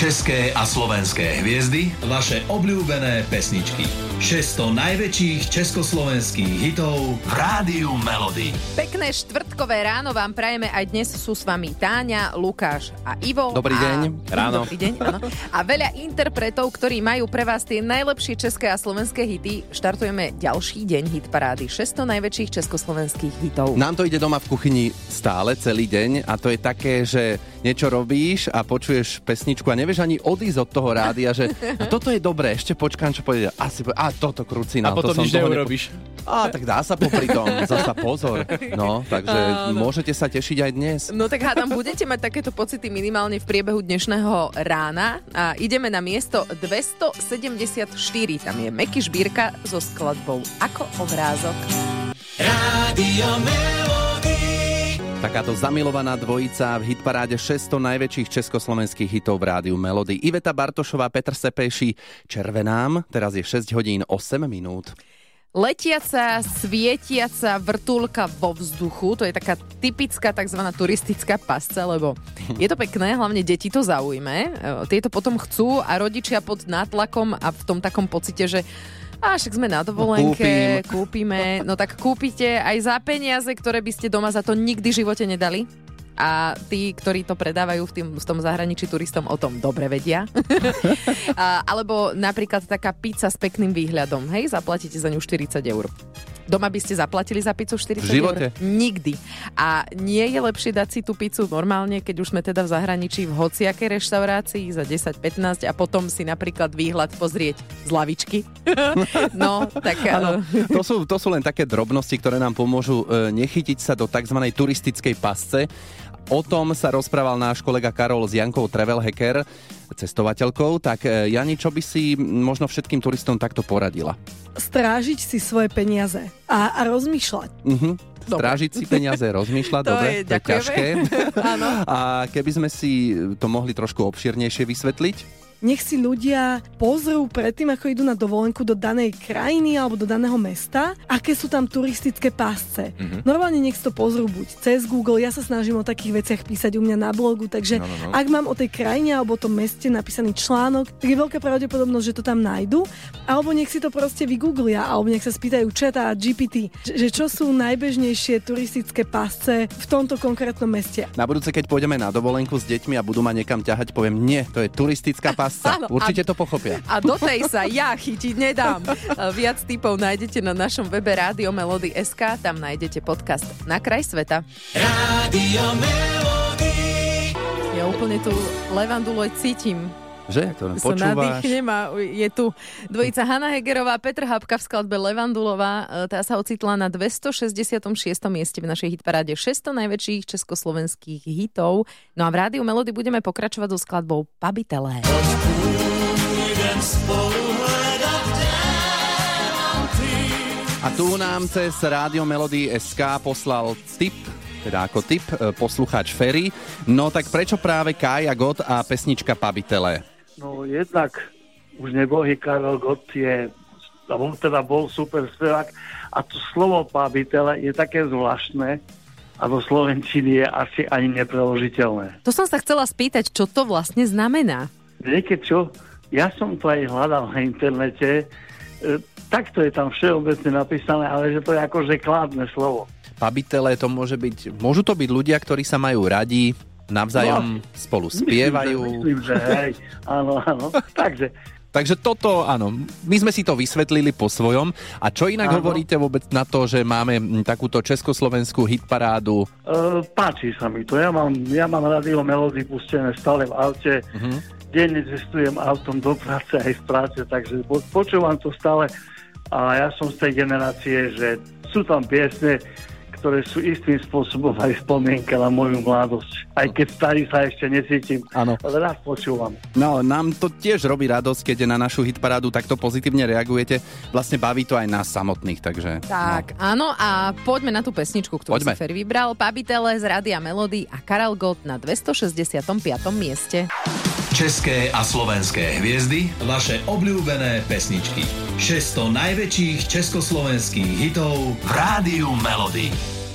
České a slovenské hviezdy, vaše obľúbené pesničky. 600 najväčších československých hitov v Rádiu Melody. Pekné štvrtkové ráno vám prajeme aj dnes sú s vami Táňa, Lukáš a Ivo. Dobrý a... deň, ráno. Dobrý deň, áno. A veľa interpretov, ktorí majú pre vás tie najlepšie české a slovenské hity. Štartujeme ďalší deň hit parády. 600 najväčších československých hitov. Nám to ide doma v kuchyni stále, celý deň a to je také, že niečo robíš a počuješ pesničku a nevieš ani odísť od toho rádia, že a toto je dobré, ešte počkám, čo povie. Asi, a toto krucina. A potom to nič neurobíš. A tak dá sa popri tom, zasa pozor. No, takže Áno. môžete sa tešiť aj dnes. No tak hádam, budete mať takéto pocity minimálne v priebehu dnešného rána a ideme na miesto 274. Tam je Meky Šbírka so skladbou Ako obrázok. Takáto zamilovaná dvojica v hitparáde 600 najväčších československých hitov v rádiu Melody. Iveta Bartošová, Petr Sepejší, Červenám, teraz je 6 hodín 8 minút. Letiaca, svietiaca vrtulka vo vzduchu, to je taká typická tzv. turistická pasca, lebo je to pekné, hlavne deti to zaujme. E, Tieto potom chcú a rodičia pod nátlakom a v tom takom pocite, že a však sme na dovolenke, kúpime. No tak kúpite aj za peniaze, ktoré by ste doma za to nikdy v živote nedali. A tí, ktorí to predávajú v, tým, v tom zahraničí turistom, o tom dobre vedia. a, alebo napríklad taká pizza s pekným výhľadom. Hej, zaplatíte za ňu 40 eur. Doma by ste zaplatili za pizzu 40 V živote? eur? Nikdy. A nie je lepšie dať si tú pizzu normálne, keď už sme teda v zahraničí v hociakej reštaurácii za 10-15 a potom si napríklad výhľad pozrieť z lavičky. no, tak... Eh, to sú, to sú len také drobnosti, ktoré nám pomôžu e, nechytiť sa do tzv. turistickej pasce. O tom sa rozprával náš kolega Karol s Jankou Travel Hacker, cestovateľkou. Tak e, Jani, čo by si možno všetkým turistom takto poradila? strážiť si svoje peniaze a, a rozmýšľať. Dobre. Strážiť si peniaze, rozmýšľať, To dobre, je- to je ťažké. Áno. A keby sme si to mohli trošku obširnejšie vysvetliť? Nech si ľudia pozrú predtým, ako idú na dovolenku do danej krajiny alebo do daného mesta, aké sú tam turistické pásce. Mm-hmm. Normálne nech si to pozrú buď cez Google, ja sa snažím o takých veciach písať u mňa na blogu, takže No, no, no. ak mám o tej krajine alebo o tom meste napísaný článok, tak je veľká pravdepodobnosť, že to tam nájdu, alebo nech si to proste vygooglia, alebo nech sa spýtajú četa a GPT, že čo sú najbežnejšie turistické pásce v tomto konkrétnom meste. Na budúce, keď pôjdeme na dovolenku s deťmi a budú ma niekam ťahať, poviem, nie, to je turistická pasca. Áno, Určite a- to pochopia. A do tej sa ja chytiť nedám. Viac tipov nájdete na našom webe Rádio Melody SK, tam nájdete podcast Na kraj sveta. Ja úplne tú levandulo cítim. Že? To Sa počúvaš? a je tu dvojica Hanna Hegerová, Petr Habka v skladbe Levandulová. E, Tá sa ocitla na 266. mieste v našej hitparáde 600 najväčších československých hitov. No a v rádiu Melody budeme pokračovať so skladbou Pabitelé. A tu nám cez Rádio Melody SK poslal tip, teda ako tip, e, poslucháč Ferry. No tak prečo práve Kaja God a pesnička Pabitele? No jednak už nebohý Karel Gott je, on teda bol super spevák a to slovo pábitele je také zvláštne a do Slovenčiny je asi ani nepreložiteľné. To som sa chcela spýtať, čo to vlastne znamená. Viete čo? Ja som to aj hľadal na internete, e, takto je tam všeobecne napísané, ale že to je akože kládne slovo. Pabitele to môže byť, môžu to byť ľudia, ktorí sa majú radi, navzájom spolu spievajú. Myslím, že, myslím, že hej, áno, áno. Takže Takže toto, áno, my sme si to vysvetlili po svojom. A čo inak Áno. hovoríte vôbec na to, že máme takúto československú hitparádu? E, páči sa mi to. Ja mám, ja mám rádio melódy pustené stále v aute. Mhm. Denne cestujem autom do práce aj z práce, takže po- počúvam to stále. A ja som z tej generácie, že sú tam piesne, ktoré sú istým spôsobom aj spomienka na moju mladosť. Aj keď starý sa ešte necítim, Áno. ale rád počúvam. No, nám to tiež robí radosť, keď na našu hitparádu takto pozitívne reagujete. Vlastne baví to aj nás samotných, takže... Tak, áno, a poďme na tú pesničku, ktorú Poďme. si Fer vybral. Pabitele z Rádia Melody a Karel Gott na 265. mieste. České a slovenské hviezdy, vaše obľúbené pesničky. 600 najväčších československých hitov v Rádiu Melody.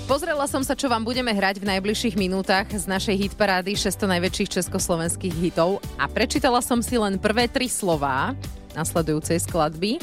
Pozrela som sa, čo vám budeme hrať v najbližších minútach z našej hitparády 600 najväčších československých hitov a prečítala som si len prvé tri slová nasledujúcej skladby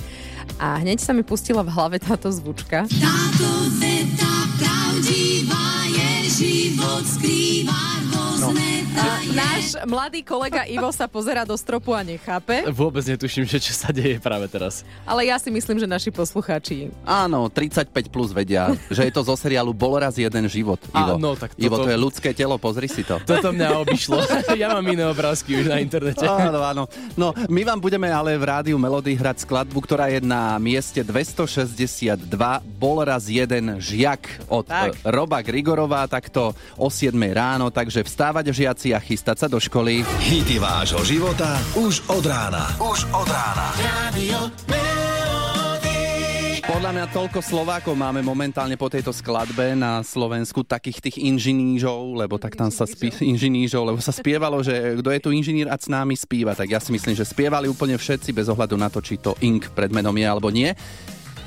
a hneď sa mi pustila v hlave táto zvučka. Táto veta pravdivá je život skrýva rôzne no. Náš mladý kolega Ivo sa pozera do stropu a nechápe. Vôbec netuším, že čo sa deje práve teraz. Ale ja si myslím, že naši poslucháči. Áno, 35 plus vedia, že je to zo seriálu Bol raz jeden život. Ivo, Áno, tak toto... Ivo, to je ľudské telo, pozri si to. Toto mňa obišlo. ja mám iné obrázky už na internete. Áno, áno. No, my vám budeme ale v rádiu Melody hrať skladbu, ktorá je na mieste 262. Bol raz jeden žiak od tak. Roba Grigorova, takto o 7 ráno, takže vstávať žiaci a chystať chystať sa do školy. Hity vášho života už od rána. Už od rána. Radio podľa mňa toľko Slovákov máme momentálne po tejto skladbe na Slovensku, takých tých inžinížov, lebo tak tam sa spí, inžinížov, lebo sa spievalo, že kto je tu inžinír a s námi spíva, tak ja si myslím, že spievali úplne všetci bez ohľadu na to, či to ink pred menom je alebo nie.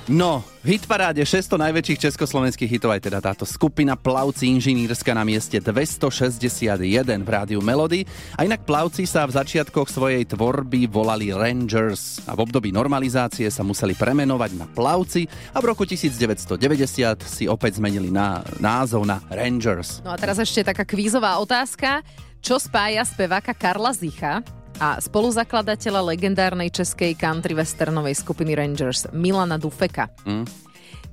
No, v hitparáde 600 najväčších československých hitov aj teda táto skupina Plavci inžinírska na mieste 261 v rádiu Melody. A inak Plavci sa v začiatkoch svojej tvorby volali Rangers a v období normalizácie sa museli premenovať na Plavci a v roku 1990 si opäť zmenili na, názov na Rangers. No a teraz ešte taká kvízová otázka. Čo spája speváka Karla Zicha a spoluzakladateľa legendárnej českej country westernovej skupiny Rangers Milana Dufeka. Mm.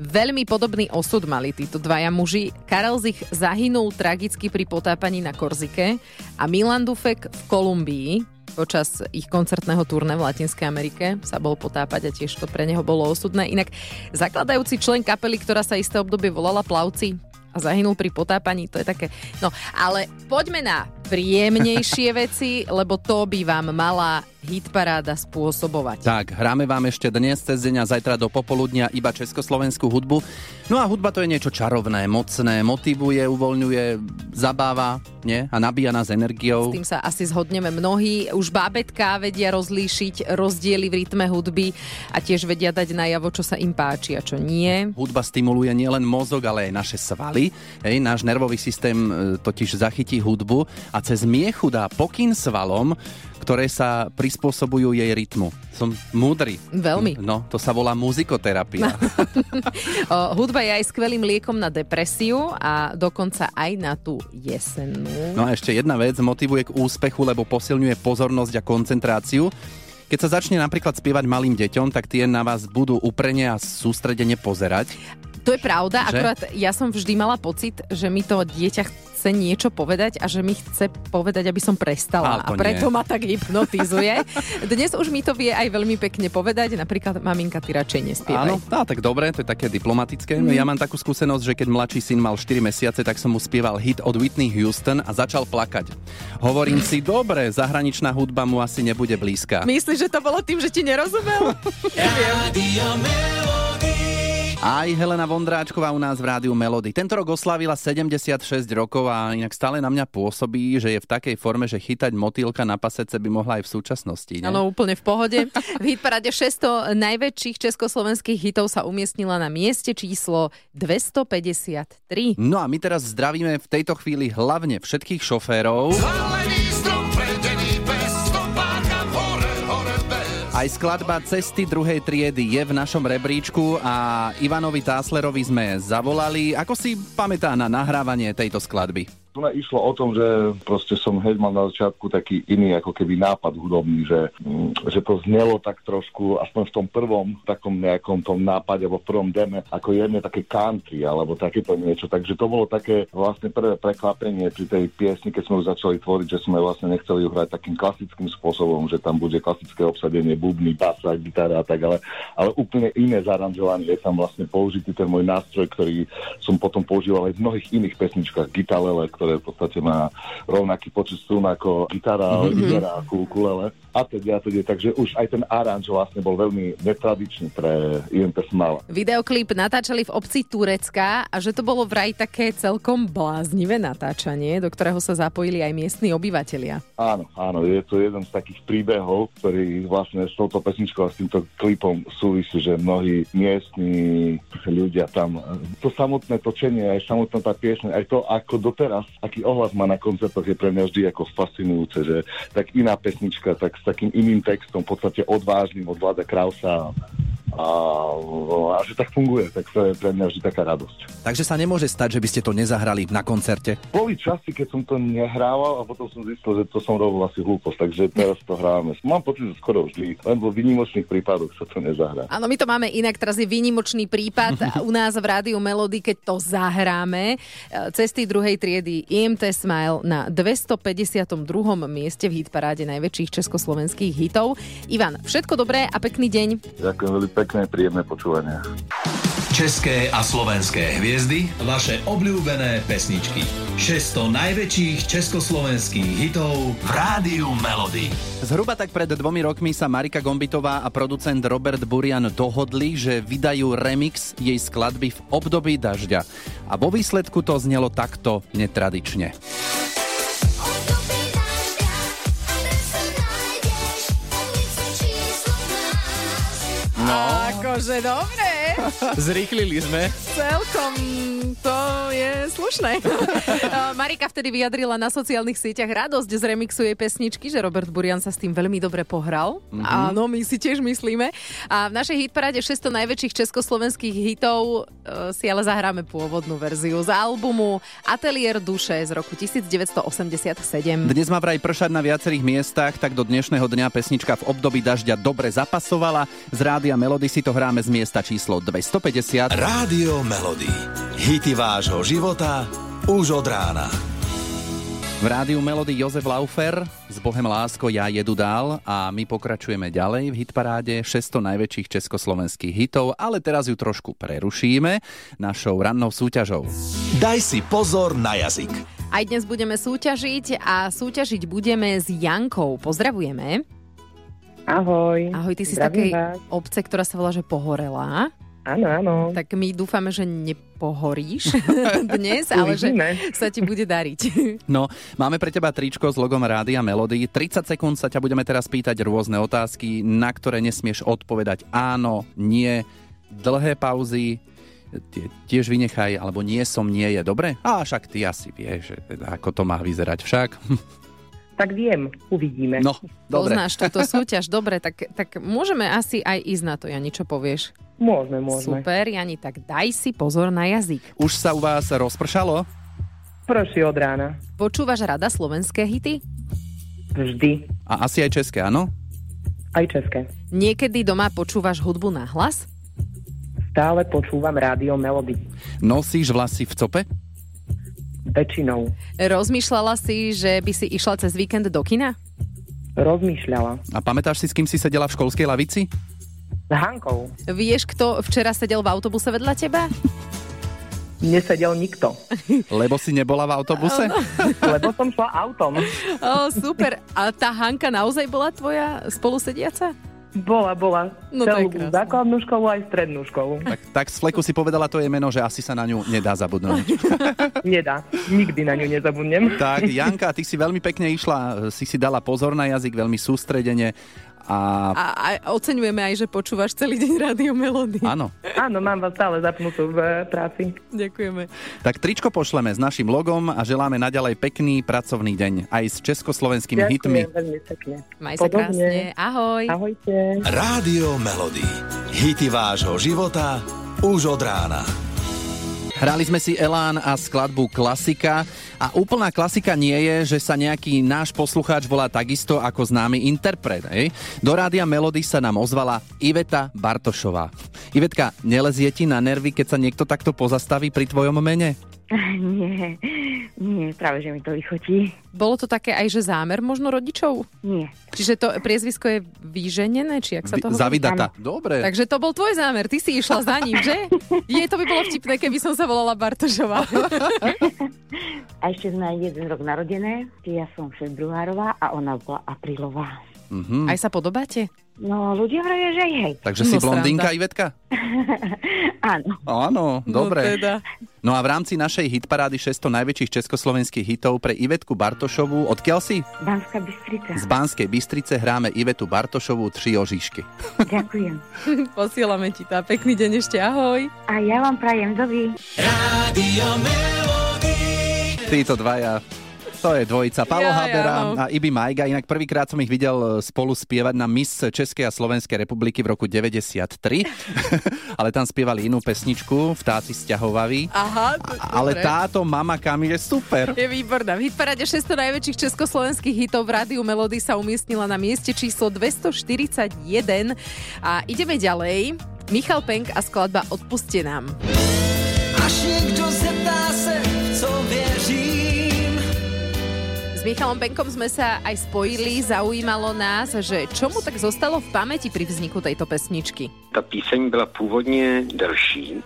Veľmi podobný osud mali títo dvaja muži. Karel Zich zahynul tragicky pri potápaní na Korzike a Milan Dufek v Kolumbii počas ich koncertného turné v Latinskej Amerike sa bol potápať a tiež to pre neho bolo osudné. Inak zakladajúci člen kapely, ktorá sa isté obdobie volala Plavci a zahynul pri potápaní, to je také... No, ale poďme na príjemnejšie veci, lebo to by vám mala hitparáda spôsobovať. Tak, hráme vám ešte dnes cez deň a zajtra do popoludnia iba československú hudbu. No a hudba to je niečo čarovné, mocné, motivuje, uvoľňuje, zabáva nie? a nabíja nás energiou. S tým sa asi zhodneme mnohí. Už bábetká vedia rozlíšiť rozdiely v rytme hudby a tiež vedia dať najavo, čo sa im páči a čo nie. Hudba stimuluje nielen mozog, ale aj naše svaly. Hej, náš nervový systém e, totiž zachytí hudbu a cez miechu dá pokyn svalom, ktoré sa prispôsobujú jej rytmu. Som múdry. Veľmi. No, to sa volá muzikoterapia. o, hudba je aj skvelým liekom na depresiu a dokonca aj na tú jesennú. No a ešte jedna vec, motivuje k úspechu, lebo posilňuje pozornosť a koncentráciu. Keď sa začne napríklad spievať malým deťom, tak tie na vás budú uprene a sústredene pozerať. To je pravda, že? akurát ja som vždy mala pocit, že mi to dieťa chce niečo povedať a že mi chce povedať, aby som prestala. A preto nie. ma tak hypnotizuje. Dnes už mi to vie aj veľmi pekne povedať. Napríklad, maminka, ty radšej nespievaj. Áno, tá, tak dobre, to je také diplomatické. Mm. Ja mám takú skúsenosť, že keď mladší syn mal 4 mesiace, tak som mu spieval hit od Whitney Houston a začal plakať. Hovorím si, dobre, zahraničná hudba mu asi nebude blízka. Myslíš, že to bolo tým, že ti nerozumel? Aj Helena Vondráčková u nás v rádiu Melody. Tento rok oslávila 76 rokov a inak stále na mňa pôsobí, že je v takej forme, že chytať motýlka na pasece by mohla aj v súčasnosti. Áno, úplne v pohode. V hitparade 600 najväčších československých hitov sa umiestnila na mieste číslo 253. No a my teraz zdravíme v tejto chvíli hlavne všetkých šoférov. Aj skladba Cesty druhej triedy je v našom rebríčku a Ivanovi Táslerovi sme zavolali. Ako si pamätá na nahrávanie tejto skladby? Tu išlo o tom, že proste som hneď mal na začiatku taký iný ako keby nápad hudobný, že, mm, že to znelo tak trošku, aspoň v tom prvom takom nejakom tom nápade, alebo v prvom deme, ako jedne také country, alebo takéto niečo. Takže to bolo také vlastne prvé prekvapenie pri tej piesni, keď sme už začali tvoriť, že sme vlastne nechceli ju hrať takým klasickým spôsobom, že tam bude klasické obsadenie, bubny, basa, gitara a tak, ale, ale úplne iné zaranžovanie. Je tam vlastne použitý ten môj nástroj, ktorý som potom používal aj v mnohých iných pesničkách, gitalele, ktoré v podstate má rovnaký počet strún ako gitara, mm-hmm. gitara ako ukulele a teda, a teda. Takže už aj ten aranž vlastne bol veľmi netradičný pre IMT Smala. Videoklip natáčali v obci Turecka a že to bolo vraj také celkom bláznivé natáčanie, do ktorého sa zapojili aj miestni obyvatelia. Áno, áno, je to jeden z takých príbehov, ktorý vlastne s touto pesničkou a s týmto klipom súvisí, že mnohí miestni ľudia tam, to samotné točenie, aj samotná tá piesň, aj to, ako doteraz, aký ohlas má na koncertoch, je pre mňa vždy ako fascinujúce, že tak iná pesnička, tak s takým iným textom, v podstate odvážnym od Vlada Krausa a, a že tak funguje, tak to je pre mňa vždy taká radosť. Takže sa nemôže stať, že by ste to nezahrali na koncerte? Boli časy, keď som to nehrával a potom som zistil, že to som robil asi hlúposť, takže teraz to hráme. Mám pocit, že skoro vždy, len vo výnimočných prípadoch sa to nezahrá. Áno, my to máme inak, teraz je výnimočný prípad u nás v Rádiu Melody, keď to zahráme. Cesty druhej triedy IMT Smile na 252. mieste v hitparáde najväčších československých hitov. Ivan, všetko dobré a pekný deň. Ďakujem veľmi pekné, príjemné počúvanie. České a slovenské hviezdy, vaše obľúbené pesničky. 600 najväčších československých hitov v Rádiu Melody. Zhruba tak pred dvomi rokmi sa Marika Gombitová a producent Robert Burian dohodli, že vydajú remix jej skladby v období dažďa. A vo výsledku to znelo takto netradične. No. Akože dobre. Zrýchlili sme. Celkom to je slušné. Marika vtedy vyjadrila na sociálnych sieťach radosť z remixu jej pesničky, že Robert Burian sa s tým veľmi dobre pohral. Mm-hmm. Áno, my si tiež myslíme. A v našej hitparáde 600 najväčších československých hitov e, si ale zahráme pôvodnú verziu z albumu Atelier duše z roku 1987. Dnes má vraj pršať na viacerých miestach, tak do dnešného dňa pesnička v období dažďa dobre zapasovala. Z rádia Melody si to hráme z miesta číslo 250. Rádio Melody. Hity vášho života už od rána. V rádiu Melody Jozef Laufer s Bohem Lásko ja jedu dál a my pokračujeme ďalej v hitparáde 600 najväčších československých hitov, ale teraz ju trošku prerušíme našou rannou súťažou. Daj si pozor na jazyk. Aj dnes budeme súťažiť a súťažiť budeme s Jankou. Pozdravujeme. Ahoj. Ahoj, ty si z takej vás. obce, ktorá sa volá, že Pohorela. Áno, áno. Tak my dúfame, že nepohoríš dnes, ale že sa ti bude dariť. No, máme pre teba tričko s logom Rádia Melody. 30 sekúnd sa ťa budeme teraz pýtať rôzne otázky, na ktoré nesmieš odpovedať áno, nie, dlhé pauzy, tie tiež vynechaj, alebo nie som, nie je, dobre? A však ty asi vieš, teda, ako to má vyzerať však. Tak viem, uvidíme. No, dobre. Poznáš túto súťaž, dobre, tak, tak môžeme asi aj ísť na to, Jani, čo povieš? Môžeme, môžeme. Super, Jani, tak daj si pozor na jazyk. Už sa u vás rozpršalo? Proši od rána. Počúvaš rada slovenské hity? Vždy. A asi aj české, áno? Aj české. Niekedy doma počúvaš hudbu na hlas? Stále počúvam rádio Melody. Nosíš vlasy v cope? Väčšinou. Rozmýšľala si, že by si išla cez víkend do kina? Rozmýšľala. A pamätáš si, s kým si sedela v školskej lavici? S Hankou. Vieš, kto včera sedel v autobuse vedľa teba? Nesedel nikto. Lebo si nebola v autobuse? Lebo som šla autom. Ó, super. A tá Hanka naozaj bola tvoja spolusediaca? Bola, bola. No to je Celú základnú školu aj strednú školu. Tak, tak z fleku si povedala to je meno, že asi sa na ňu nedá zabudnúť. Nedá. Nikdy na ňu nezabudnem. tak, Janka, ty si veľmi pekne išla, si si dala pozor na jazyk, veľmi sústredene a A, a oceňujeme aj, že počúvaš celý deň rádio Melody. áno. Áno, mám vás stále zapnutú v eh, práci. Ďakujeme. Tak tričko pošleme s našim logom a želáme naďalej pekný pracovný deň aj s československými hitmi. Ďakujem veľmi pekne. Maj sa krásne. Ahoj. Ahojte. Rádio Melody. Hity vášho života už od rána. Hrali sme si Elán a skladbu Klasika a úplná klasika nie je, že sa nejaký náš poslucháč volá takisto ako známy interpret. Hej? Do rádia Melody sa nám ozvala Iveta Bartošová. Ivetka, nelezie ti na nervy, keď sa niekto takto pozastaví pri tvojom mene? Nie, Nie, práve, že mi to vychotí. Bolo to také aj, že zámer možno rodičov? Nie. Čiže to priezvisko je vyženené, či ak sa to hovorí? Zavidata. Dobre. Takže to bol tvoj zámer, ty si išla za ním, že? Je, to by bolo vtipné, keby som sa volala Bartošová. A ešte sme jeden rok narodené. Ja som februárová a ona bola aprílová. Mhm. Aj sa podobáte? No, ľudia hovoria, že aj hej. Takže si No, blondínka, sranda. Ivetka? Áno. Áno, dobre. No teda. No a v rámci našej hitparády 600 najväčších československých hitov pre Ivetku Bartošovú, odkiaľ si? Banská Bystrica. Z Banskej Bystrice hráme Ivetu Bartošovú Tři oříšky. Ďakujem. Posielame ti a Pekný deň ešte, ahoj. A ja vám prajem doby. Títo dvaja, to je dvojica. Paolo Ja, ja, Habera no. a Ibi Majga. Inak prvýkrát som ich videl e, spolu spievať na Miss Českej a Slovenskej republiky v roku 93. Ale tam spievali inú pesničku, Vtáci sťahovaví. Aha, to, Ale dobre. táto Mama Kami je super. Je výborná. V hitparáde 600 najväčších československých hitov v rádiu Melody sa umiestnila na mieste číslo 241. A ideme ďalej. Michal Penk a skladba Odpuste nám. Až někdo zeptá S Michalom Penkom sme sa aj spojili, zaujímalo nás, že čo mu tak zostalo v pamäti pri vzniku tejto pesničky. Ta píseň byla původně delší.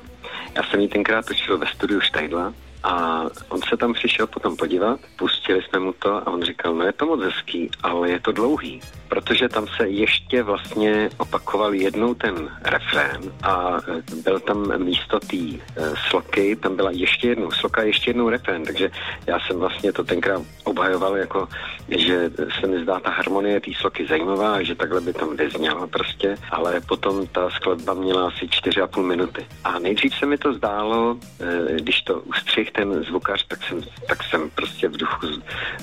Já jsem ji tenkrát točil ve studiu Štajdla a on se tam přišel potom podívat, pustili jsme mu to a on říkal, no je to moc hezký, ale je to dlouhý. Protože tam se ještě vlastně opakoval jednou ten refrén a e, byl tam místo té e, sloky, tam byla ještě jednou sloka, ještě jednou refrén, takže já jsem vlastně to tenkrát obhajoval jako, že se mi zdá ta harmonie té sloky zajímavá, že takhle by tam vyzněla prostě, ale potom ta skladba měla asi 4,5 minuty. A nejdřív se mi to zdálo, e, když to ustřih ten zvukař, tak jsem, tak jsem prostě v duchu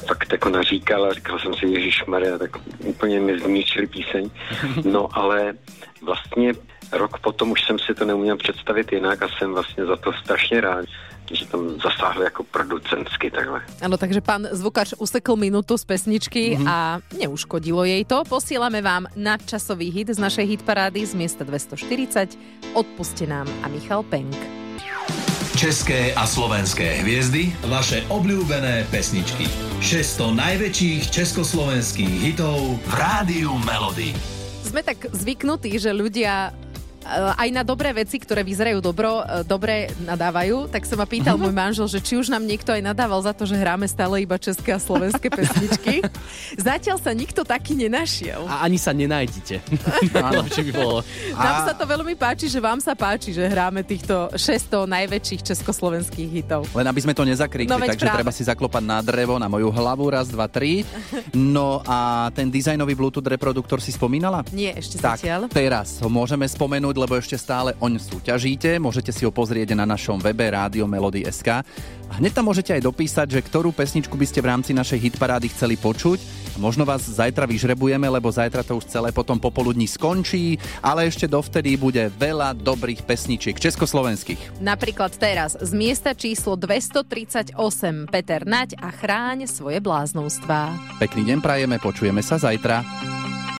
fakt jako naříkal a říkal jsem si, Ježíš Maria, tak úplně mi zničili píseň. No ale vlastně rok potom už jsem si to neuměl představit jinak a jsem vlastně za to strašně rád, že tam zasáhli jako producentsky takhle. Áno, takže pán zvukač usekl minútu z pesničky mm-hmm. a neuškodilo jej to. Posielame vám nadčasový hit z našej hitparády z miesta 240 Odpuste nám a Michal Penk. České a slovenské hviezdy, vaše obľúbené pesničky. 600 najväčších československých hitov v Rádiu Melody. Sme tak zvyknutí, že ľudia aj na dobré veci, ktoré vyzerajú dobro, e, dobre nadávajú, tak sa ma pýtal môj manžel, že či už nám niekto aj nadával za to, že hráme stále iba české a slovenské pesničky. Zatiaľ sa nikto taký nenašiel. A ani sa nenájdete. By bolo. Nám sa to veľmi páči, že vám sa páči, že hráme týchto 600 najväčších československých hitov. Len aby sme to nezakrikli, No takže práve. treba si zaklopať na drevo, na moju hlavu, raz, dva, tri. No a ten dizajnový Bluetooth reproduktor si spomínala? Nie, ešte Tak, zatiaľ. teraz ho môžeme spomenúť, lebo ešte stále oň súťažíte. Môžete si ho pozrieť na našom webe Rádio Melody.sk. A hneď tam môžete aj dopísať, že ktorú pesničku by ste v rámci našej hitparády chceli počuť. Možno vás zajtra vyžrebujeme, lebo zajtra to už celé potom popoludní skončí, ale ešte dovtedy bude veľa dobrých pesničiek československých. Napríklad teraz z miesta číslo 238 Peter Naď a chráň svoje bláznovstvá. Pekný deň prajeme, počujeme sa zajtra.